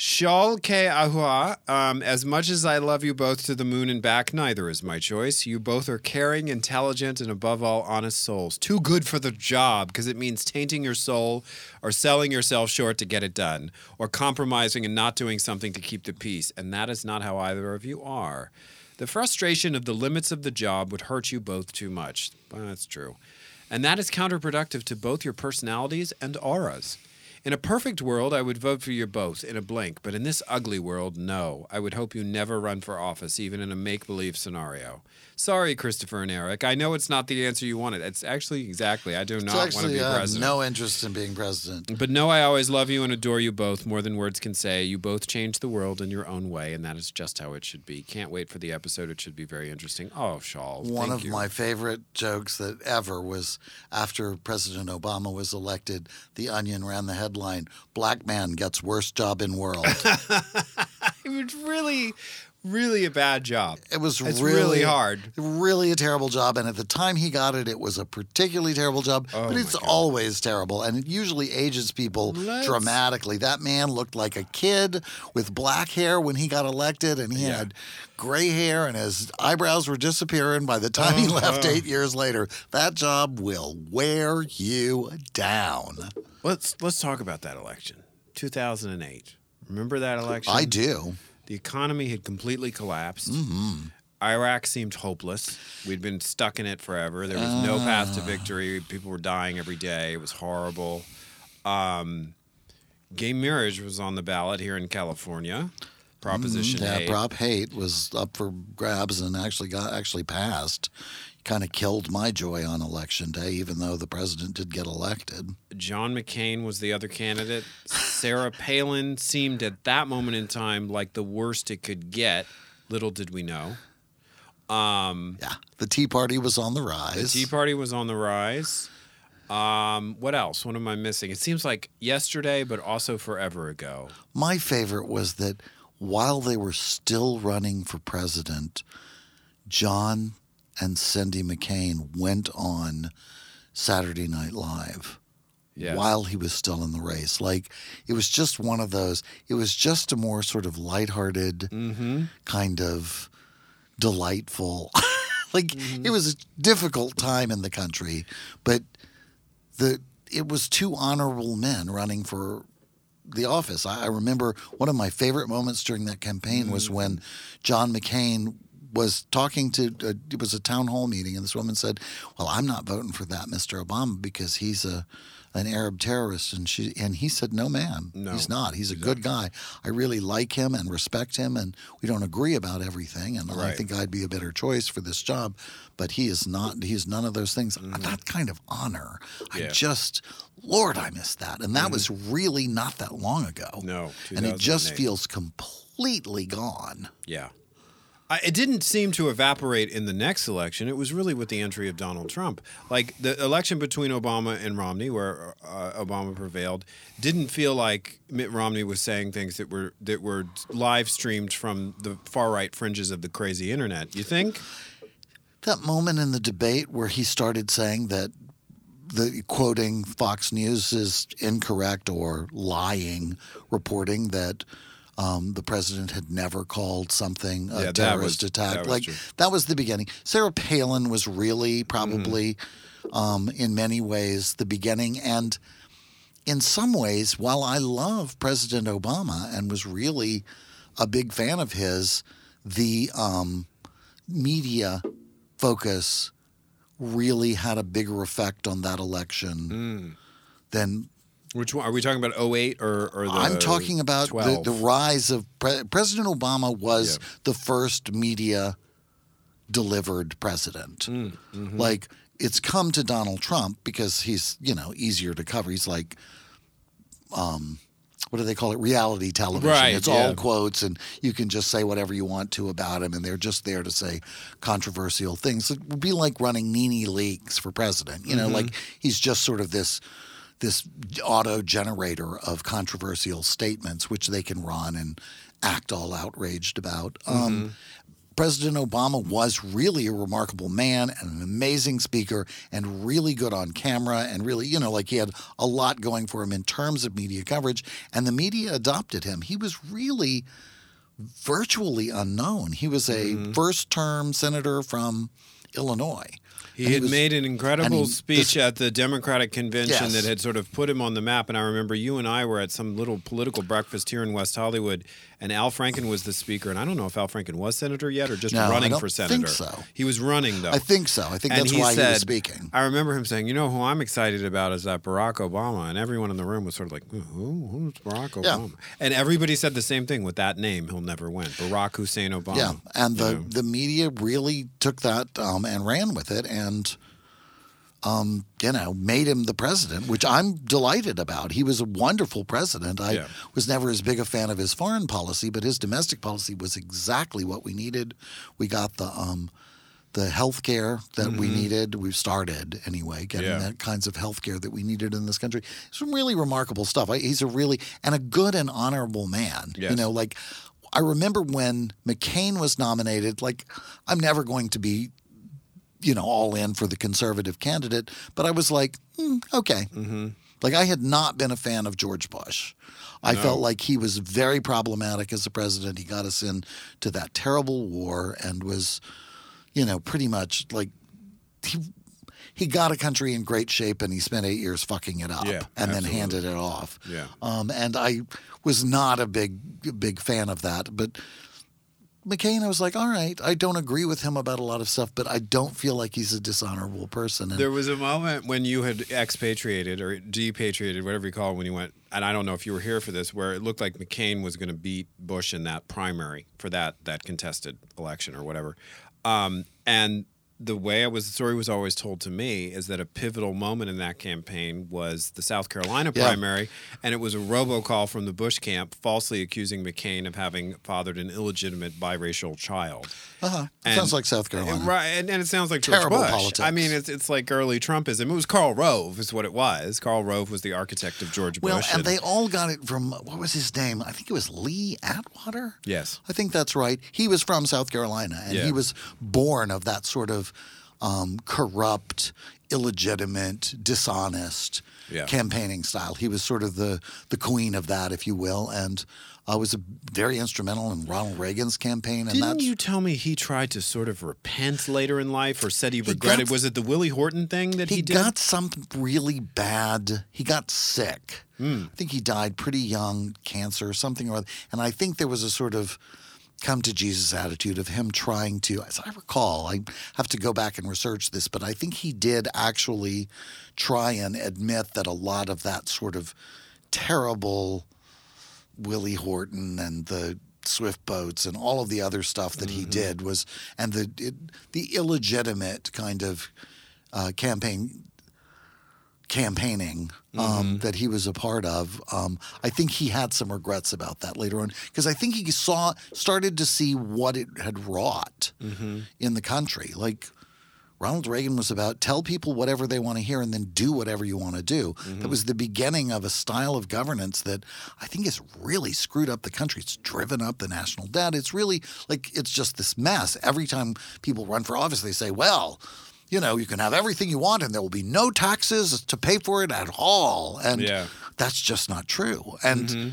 Shal Ke Ahua, um, as much as I love you both to the moon and back, neither is my choice. You both are caring, intelligent, and above all, honest souls. Too good for the job because it means tainting your soul or selling yourself short to get it done or compromising and not doing something to keep the peace. And that is not how either of you are. The frustration of the limits of the job would hurt you both too much. Well, that's true. And that is counterproductive to both your personalities and auras. In a perfect world, I would vote for you both in a blink, but in this ugly world, no. I would hope you never run for office, even in a make believe scenario. Sorry, Christopher and Eric. I know it's not the answer you wanted. It's actually exactly, I do It's not want to be I have president. no interest in being president. But no, I always love you and adore you both more than words can say. You both change the world in your own way, and that is just how it should be. Can't wait for the episode. It should be very interesting. Oh, Shawl. One thank of you. my favorite jokes that ever was after President Obama was elected, The Onion ran the headline, Black Man Gets Worst Job in World. I it was really, really a bad job. It was really, really hard. really a terrible job. And at the time he got it, it was a particularly terrible job. Oh but it's always terrible, and it usually ages people Let's- dramatically. That man looked like a kid with black hair when he got elected, and he Yeah. had gray hair, and his eyebrows were disappearing by the time he left Uh-huh. eight years later. That job will wear you down. Let's let's talk about that election, 2008. Remember that election? I do. The economy had completely collapsed. hmm Iraq seemed hopeless. We'd been stuck in it forever. There was no path Ah. to victory. People were dying every day. It was horrible. Um, gay marriage was on the ballot here in California. Proposition Yeah, 8. Prop Hate was up for grabs and actually got actually passed. Kind of killed my joy on election day, even though the president did get elected. John McCain was the other candidate. Sarah Palin seemed at that moment in time like the worst it could get. Little did we know. Um, Yeah, the Tea Party was on the rise. the. Tea Party was on the rise. Um, what else? What am I missing? It seems like yesterday, but also forever ago. My favorite was that while they were still running for president, John and Cindy McCain went on Saturday Night Live. Yes. while he was still in the race. Like it was just one of those. It was just a more sort of lighthearted, Mm-hmm. kind of delightful. like it was a difficult time in the country, but the it was two honorable men running for the office. I, I remember one of my favorite moments during that campaign was when John McCain was talking to uh, it was a town hall meeting and this woman said, "Well, I'm not voting for that Mr. Obama because he's a an Arab terrorist." And she and he said, "No, ma'am, No, he's not. He's a good guy. I really like him and respect him, and we don't agree about everything. And I think I'd be a better choice for this job, but he is not. He's none of those things. That kind of honor, Mm-hmm. Yeah. Mm-hmm. I just, Lord, I miss that. And that was really not that long ago. No, and it just feels completely gone. Yeah. I, it didn't seem to evaporate in the next election. It was really with the entry of Donald Trump. Like the election between Obama and Romney, where uh, Obama prevailed, didn't feel like Mitt Romney was saying things that were that were live streamed from the far right fringes of the crazy internet. You think? That moment in the debate where he started saying that the quoting Fox News is incorrect or lying, reporting that um, the president had never called something a Yeah, terrorist was- attack. that was like true. that was the beginning. Sarah Palin was really probably, um, in many ways, the beginning. And in some ways, while I love President Obama and was really a big fan of his, the um, media focus really had a bigger effect on that election than Which one are we talking about? 08 or or the I'm talking about the, the rise of Pre- President Obama was Yeah. the first media delivered president. Mm, mm-hmm. Like it's come to Donald Trump because he's you know easier to cover. He's like, um, what do they call it? Reality television. Right, It's yeah. all quotes, and you can just say whatever you want to about him, and they're just there to say controversial things. It would be like running NeNe Leakes for president. You know, Mm-hmm. like he's just sort of this this auto generator of controversial statements which they can run and act all outraged about. Um, President Obama was really a remarkable man and an amazing speaker and really good on camera and really, you know, like he had a lot going for him in terms of media coverage. And the media adopted him. He was really virtually unknown. He was a first term senator from Illinois. He And had was- made an incredible speech this- at the Democratic convention Yes. that had sort of put him on the map. And I remember you and I were at some little political breakfast here in West Hollywood, and Al Franken was the speaker. And I don't know if Al Franken was senator yet or just No, I running don't for think senator. so. He was running though. I think so. I think And that's he why he was speaking. I remember him saying, "You know who I'm excited about is that Barack Obama," and everyone in the room was sort of like, "Who? Who's Barack Obama?" Yeah. Obama?" And everybody said the same thing with that name. He'll never win. Barack Hussein Obama. Yeah, and the know. the media really took that um, and ran with it, and um, you know made him the president, which I'm delighted about. He was a wonderful president. I Yeah. was never as big a fan of his foreign policy, but his domestic policy was exactly what we needed. We got the um, the health care that we needed. We've started anyway, getting Mm-hmm. Yeah. that kinds of health care that we needed in this country. Some really remarkable stuff. I, he's a really and a good and honorable man. You know, like I remember when McCain was nominated, like, I'm never going to be, you know, all in for the conservative candidate, but I was like, hmm, okay. Like, I had not been a fan of George Bush. I felt like he was very problematic as a president. He got us into that terrible war and was, you know, pretty much like he he got a country in great shape and he spent eight years fucking it up Yeah, and then handed it off. Yeah. Um, and I was not a big big fan of that, but McCain, I was like, all right, I don't agree with him about a lot of stuff, but I don't feel like he's a dishonorable person. And There was a moment when you had expatriated or depatriated, whatever you call it, when you went, and I don't know if you were here for this, where it looked like McCain was going to beat Bush in that primary for that that contested election or whatever. Um, and the way it was, the story was always told to me is that a pivotal moment in that campaign was the South Carolina Yeah. primary, and it was a robocall from the Bush camp falsely accusing McCain of having fathered an illegitimate biracial child. uh-huh. And- sounds like South Carolina. Right, and, and it sounds like George Terrible Bush. politics. I mean, it's it's like early Trumpism. It was Karl Rove, is what it was. Karl Rove was the architect of George Well, Bush. and they all got it from what was his name? I think it was Lee Atwater. Yes. I think that's right. He was from South Carolina, and Yeah. he was born of that sort of um, corrupt, illegitimate, dishonest Yeah. campaigning style. He was sort of the the queen of that, if you will, and uh, was a, very instrumental in Ronald Reagan's campaign. And Didn't you tell me he tried to sort of repent later in life, or said he He regretted? got- was it the Willie Horton thing that he, did? he did? got something really bad. He got sick. Hmm. I think he died pretty young, cancer or something or other. And I think there was a sort of come to Jesus attitude of him trying to, as I recall, I have to go back and research this, but I think he did actually try and admit that a lot of that sort of terrible Willie Horton and the Swift boats and all of the other stuff that he did was, and the it, the illegitimate kind of uh, campaign campaigning um, that he was a part of. Um, I think he had some regrets about that later on because I think he saw started to see what it had wrought in the country. Like Ronald Reagan was about tell people whatever they want to hear and then do whatever you want to do. That was the beginning of a style of governance that I think has really screwed up the country. It's driven up the national debt. It's really like it's just this mess. Every time people run for office, they say, well, you know, you can have everything you want and there will be no taxes to pay for it at all. And Yeah. that's just not true. And mm-hmm.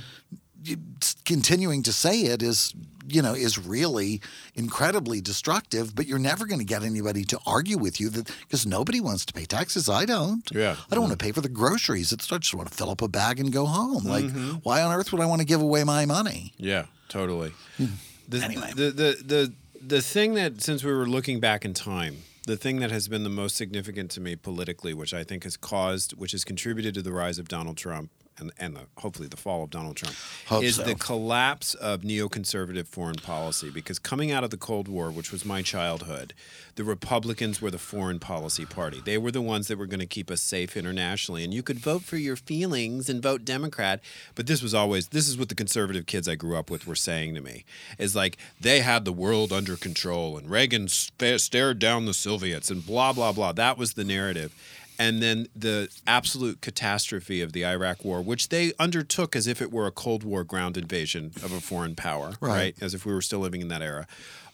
you- continuing to say it is you know is really incredibly destructive but you're never going to get anybody to argue with you that because nobody wants to pay taxes i don't Yeah. i don't want to pay for the groceries it's i just want to fill up a bag and go home like mm-hmm. why on earth would i want to give away my money Yeah, totally. Hmm. The, Anyway. the, the the the thing that since we were looking back in time, the thing that has been the most significant to me politically, which I think has caused, which has contributed to the rise of Donald Trump and and the, hopefully the fall of Donald Trump, Hope is so. the collapse of neoconservative foreign policy. Because coming out of the Cold War, which was my childhood, the Republicans were the foreign policy party. They were the ones that were going to keep us safe internationally, and you could vote for your feelings and vote Democrat. But this was always this is what the conservative kids I grew up with were saying to me is like they had the world under control, and Reagan sta- stared down the Soviets, and blah blah blah. That was the narrative. And then the absolute catastrophe of the Iraq War, which they undertook as if it were a Cold War ground invasion of a foreign power, Right. right? As if we were still living in that era,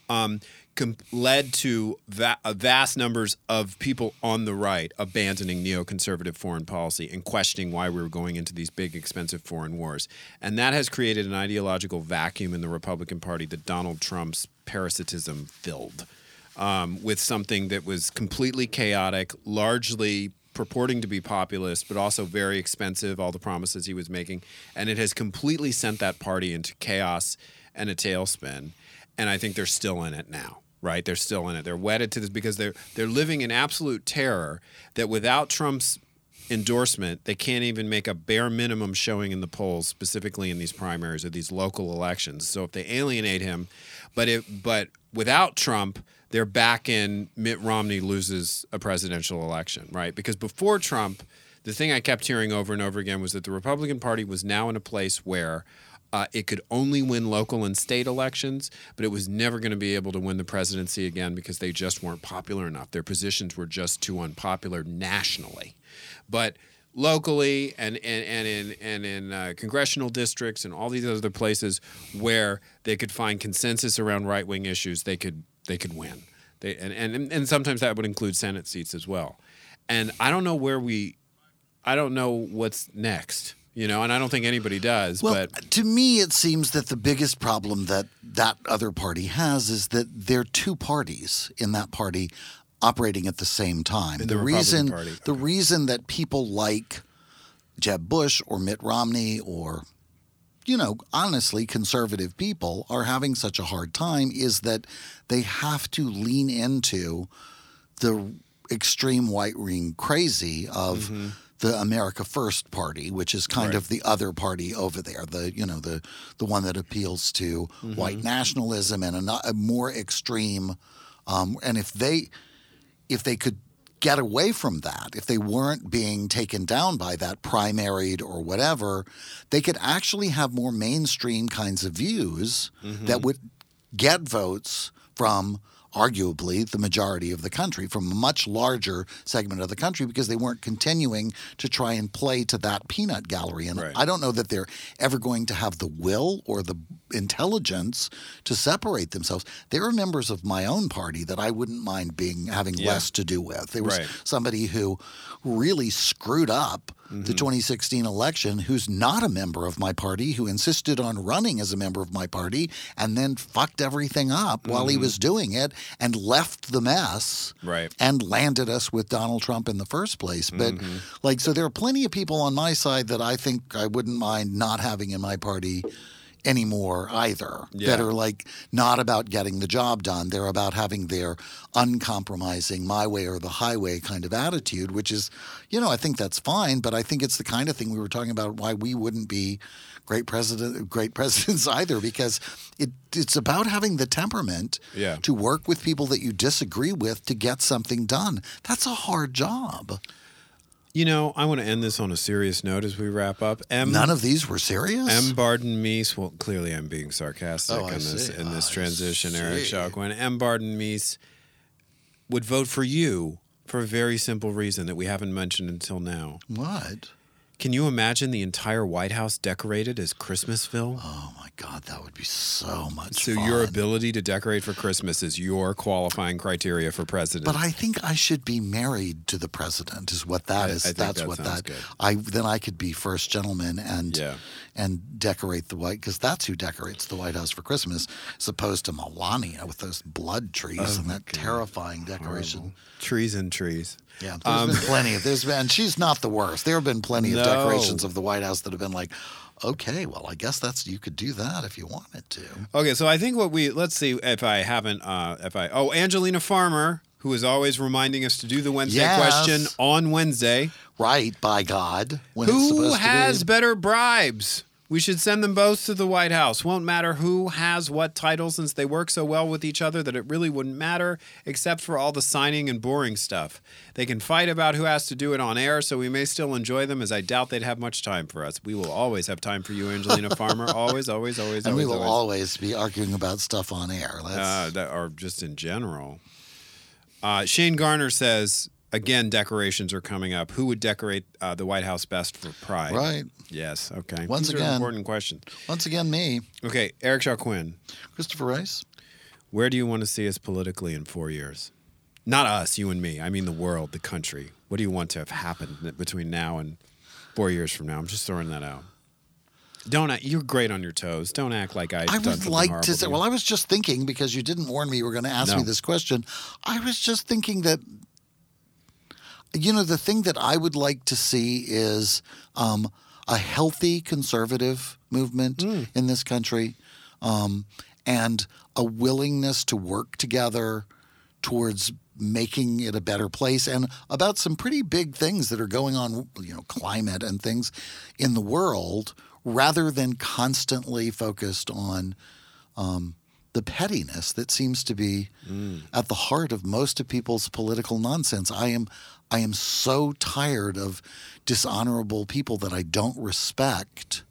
um, com- led to va- uh, vast numbers of people on the right abandoning neoconservative foreign policy and questioning why we were going into these big, expensive foreign wars. And that has created an ideological vacuum in the Republican Party that Donald Trump's parasitism filled um, with something that was completely chaotic, largely purporting to be populist, but also very expensive, all the promises he was making. And it has completely sent that party into chaos and a tailspin. And I think they're still in it now. Right, they're still in it. They're wedded to this because they're they're living in absolute terror that without Trump's endorsement, they can't even make a bare minimum showing in the polls, specifically in these primaries or these local elections. So if they alienate him, but if but without Trump, they're back in Mitt Romney loses a presidential election, right? Because before Trump, the thing I kept hearing over and over again was that the Republican Party was now in a place where uh, it could only win local and state elections, but it was never going to be able to win the presidency again because they just weren't popular enough. Their positions were just too unpopular nationally. But locally and and, and in and in uh, congressional districts and all these other places where they could find consensus around right wing issues, they could they could win. They and, and and sometimes that would include Senate seats as well. And I don't know where we, I don't know what's next. You know, and I don't think anybody does. Well, but to me, it seems that the biggest problem that that other party has is that there are two parties in that party operating at the same time. The the reason the reason that people like Jeb Bush or Mitt Romney or you know, honestly, conservative people are having such a hard time is that they have to lean into the extreme white wing crazy of the America First Party, which is kind Right. of the other party over there, the you know the the one that appeals to white nationalism and a, a more extreme. Um, and if they if they could get away from that, if they weren't being taken down by that, primaried or whatever, they could actually have more mainstream kinds of views that mm-hmm. would get votes from arguably the majority of the country, from a much larger segment of the country, because they weren't continuing to try and play to that peanut gallery. And Right. I don't know that they're ever going to have the will or the intelligence to separate themselves. There are members of my own party that I wouldn't mind being having Yeah. less to do with. There was Right. somebody who really screwed up Mm-hmm. the 2016 election who's not a member of my party who insisted on running as a member of my party and then fucked everything up while he was doing it and left the mess Mm-hmm. Right. and landed us with Donald Trump in the first place. But Mm-hmm. like, so there are plenty of people on my side that I think I wouldn't mind not having in my party anymore either that are like not about getting the job done. They're about having their uncompromising my way or the highway kind of attitude which is you know i think that's fine but i think it's the kind of thing we were talking about why we wouldn't be great president great presidents either because it it's about having the temperament Yeah. to work with people that you disagree with to get something done. That's a hard job you know, I want to end this on a serious note as we wrap up. M- none of these were serious M. Barden Meese. Well, clearly I'm being sarcastic Oh, I in this see. in this I transition. Eric see. M. Barden Meese would vote for you for a very simple reason that we haven't mentioned until now. what Can you imagine the entire White House decorated as Christmasville? oh my god that would be so much fun. so fun. your ability to decorate for Christmas is your qualifying criteria for president. But I think I should be married to the president. Is what that I- is. I That's that what that. good. I then I could be first gentleman and Yeah. And decorate the white because that's who decorates the White House for Christmas, as opposed to Melania with those blood trees Oh, and that terrifying decoration. trees and trees. Yeah, there's been plenty of there's been. She's not the worst. There have been plenty of Um, decorations of the White House that have been like, okay, well, I guess that's you could do that if you wanted to. Okay, so I think what we let's see if I haven't uh if I oh Angelina Farmer who is always reminding us to do the Wednesday Yes. question on Wednesday. Right, by God. When it's Who to has be. better bribes? We should send them both to the White House. Won't matter who has what title since they work so well with each other that it really wouldn't matter except for all the signing and boring stuff. They can fight about who has to do it on air, so we may still enjoy them as I doubt they'd have much time for us. We will always have time for you, Angelina Farmer. Always, always, always, And we will always. always be arguing about stuff on air. Uh, that or just in general. Uh, Shane Garner says again, decorations are coming up. Who would decorate uh, the White House best for Pride? right. Yes. Okay. Once These again- important question. Once again, me, Okay, Eric Shaw Quinn. Christopher Rice. Where do you want to see us politically in four years? Not us, you and me. I mean the world, the country. What do you want to have happened between now and four years from now? I'm just throwing that out. Don't act, you're great on your toes. Don't act like I've I would like to say, well, I was just thinking because you didn't warn me you were going to ask No. me this question. I was just thinking that, you know, the thing that I would like to see is um, a healthy conservative movement Hmm. in this country um, and a willingness to work together towards making it a better place and about some pretty big things that are going on, you know, climate and things in the world rather than constantly focused on um, the pettiness that seems to be at the heart of most of people's political nonsense. I am I am so tired of dishonorable people that I don't respect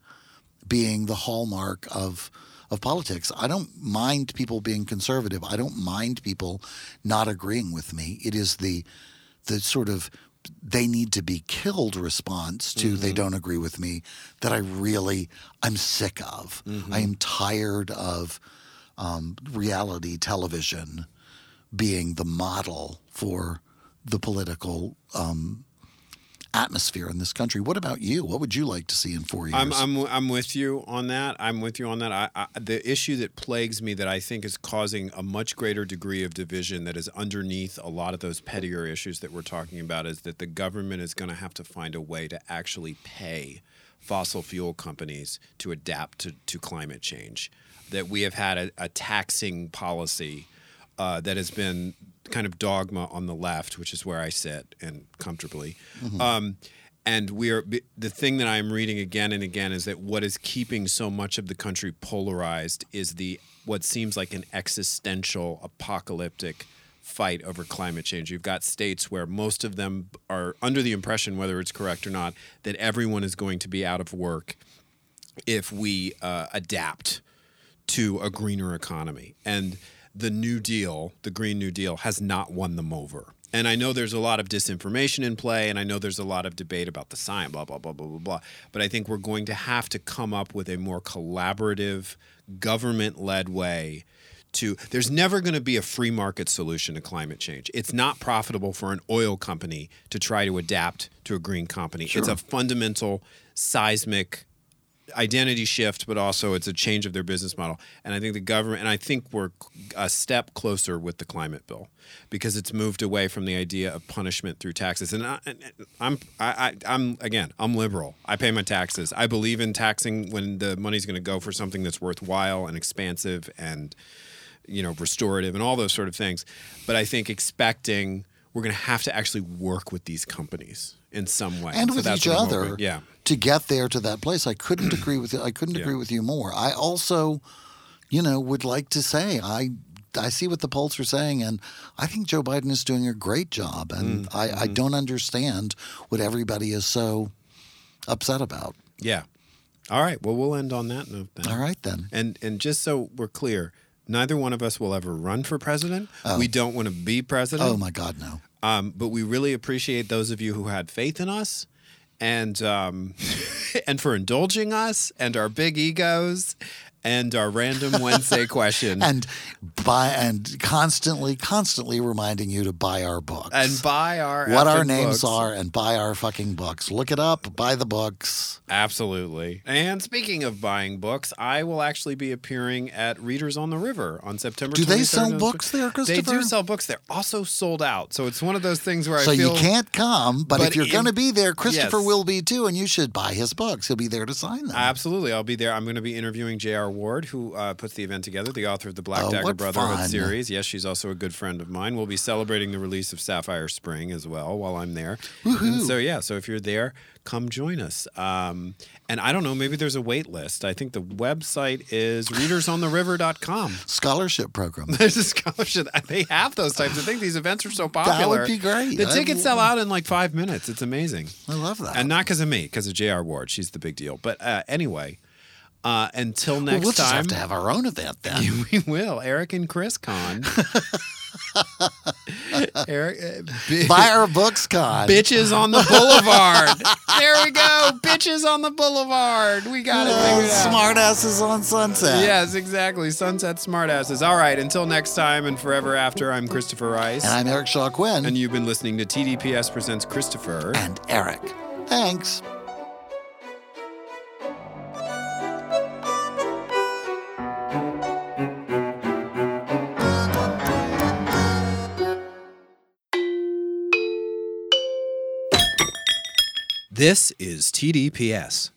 being the hallmark of of politics. I don't mind people being conservative. I don't mind people not agreeing with me. It is the the sort of they need to be killed response to they don't agree with me that I really I'm sick of. I am tired of um, reality television being the model for the political um, atmosphere in this country. What about you? What would you like to see in four years? I'm, I'm I'm with you on that. I'm with you on that. I, I, the issue that plagues me that I think is causing a much greater degree of division that is underneath a lot of those pettier issues that we're talking about is that the government is going to have to find a way to actually pay fossil fuel companies to adapt to, to climate change. That we have had a, a taxing policy uh, that has been kind of dogma on the left, which is where I sit and comfortably. Um, and we are the thing that I'm reading again and again is that what is keeping so much of the country polarized is the what seems like an existential apocalyptic fight over climate change. You've got states where most of them are under the impression, whether it's correct or not, that everyone is going to be out of work if we uh, adapt to a greener economy. And the New Deal, the Green New Deal, has not won them over. And I know there's a lot of disinformation in play, and I know there's a lot of debate about the science, blah, blah, blah, blah, blah, blah. But I think we're going to have to come up with a more collaborative, government led way to. There's never going to be a free market solution to climate change. It's not profitable for an oil company to try to adapt to a green company. It's a fundamental seismic identity shift, but also it's a change of their business model. And I think the government, and I think we're a step closer with the climate bill because it's moved away from the idea of punishment through taxes. And I, I'm, I, I'm again, I'm liberal. I pay my taxes. I believe in taxing when the money's going to go for something that's worthwhile and expansive and you know restorative and all those sort of things. But I think expecting we're going to have to actually work with these companies in some way and So with each other. Yeah. to get there to that place. I couldn't agree with I couldn't Yeah. agree with you more. I also, you know, would like to say I I see what the polls are saying, and I think Joe Biden is doing a great job, and Mm, I, I mm-hmm. don't understand what everybody is so upset about. Yeah. All right. Well, we'll end on that note then. All right then. And and just so we're clear, neither one of us will ever run for president. We don't want to be president. Oh my God, no. Um, but we really appreciate those of you who had faith in us, and um, and for indulging us and our big egos, and our random Wednesday question. And buy and constantly, constantly reminding you to buy our books And buy our what our names books. are and buy our fucking books. Look it up. Buy the books. Absolutely. And speaking of buying books, I will actually be appearing at Readers on the River on September. Do they sell books there, Christopher? They do sell books. They're also sold out, so it's one of those things where So I feel you can't come, but, But if you're to be there, Christopher Yes. will be too, and you should buy his books. He'll be there to sign them. Absolutely, I'll be there. I'm going to be interviewing J.R. Ward, who uh, puts the event together, the author of the Black Oh, Dagger Brotherhood fun. series. Yes, she's also a good friend of mine. We'll be celebrating the release of Sapphire Spring as well while I'm there. So yeah, so if you're there, come join us. Um, and I don't know, maybe there's a wait list. I think the website is readersontheriver.com. Scholarship program. There's a scholarship. They have those types of things. These events are so popular. That would be great. The tickets sell out in like five minutes. It's amazing. I love that. And not because of me, because of J.R. Ward. She's the big deal. But uh, anyway, uh, until well, next we'll just time, have to have our own event then. we will. Eric and Chris Con. Eric, uh, bi- buy our books, Con. bitches on the boulevard. there we go. Bitches on the boulevard. We got it smartasses on Sunset. Yes, exactly. Sunset Smartasses. All right. Until next time and forever after, I'm Christopher Rice. And I'm Eric Shaw Quinn. and you've been listening to TDPS Presents Christopher. and Eric. Thanks. This is TDPS.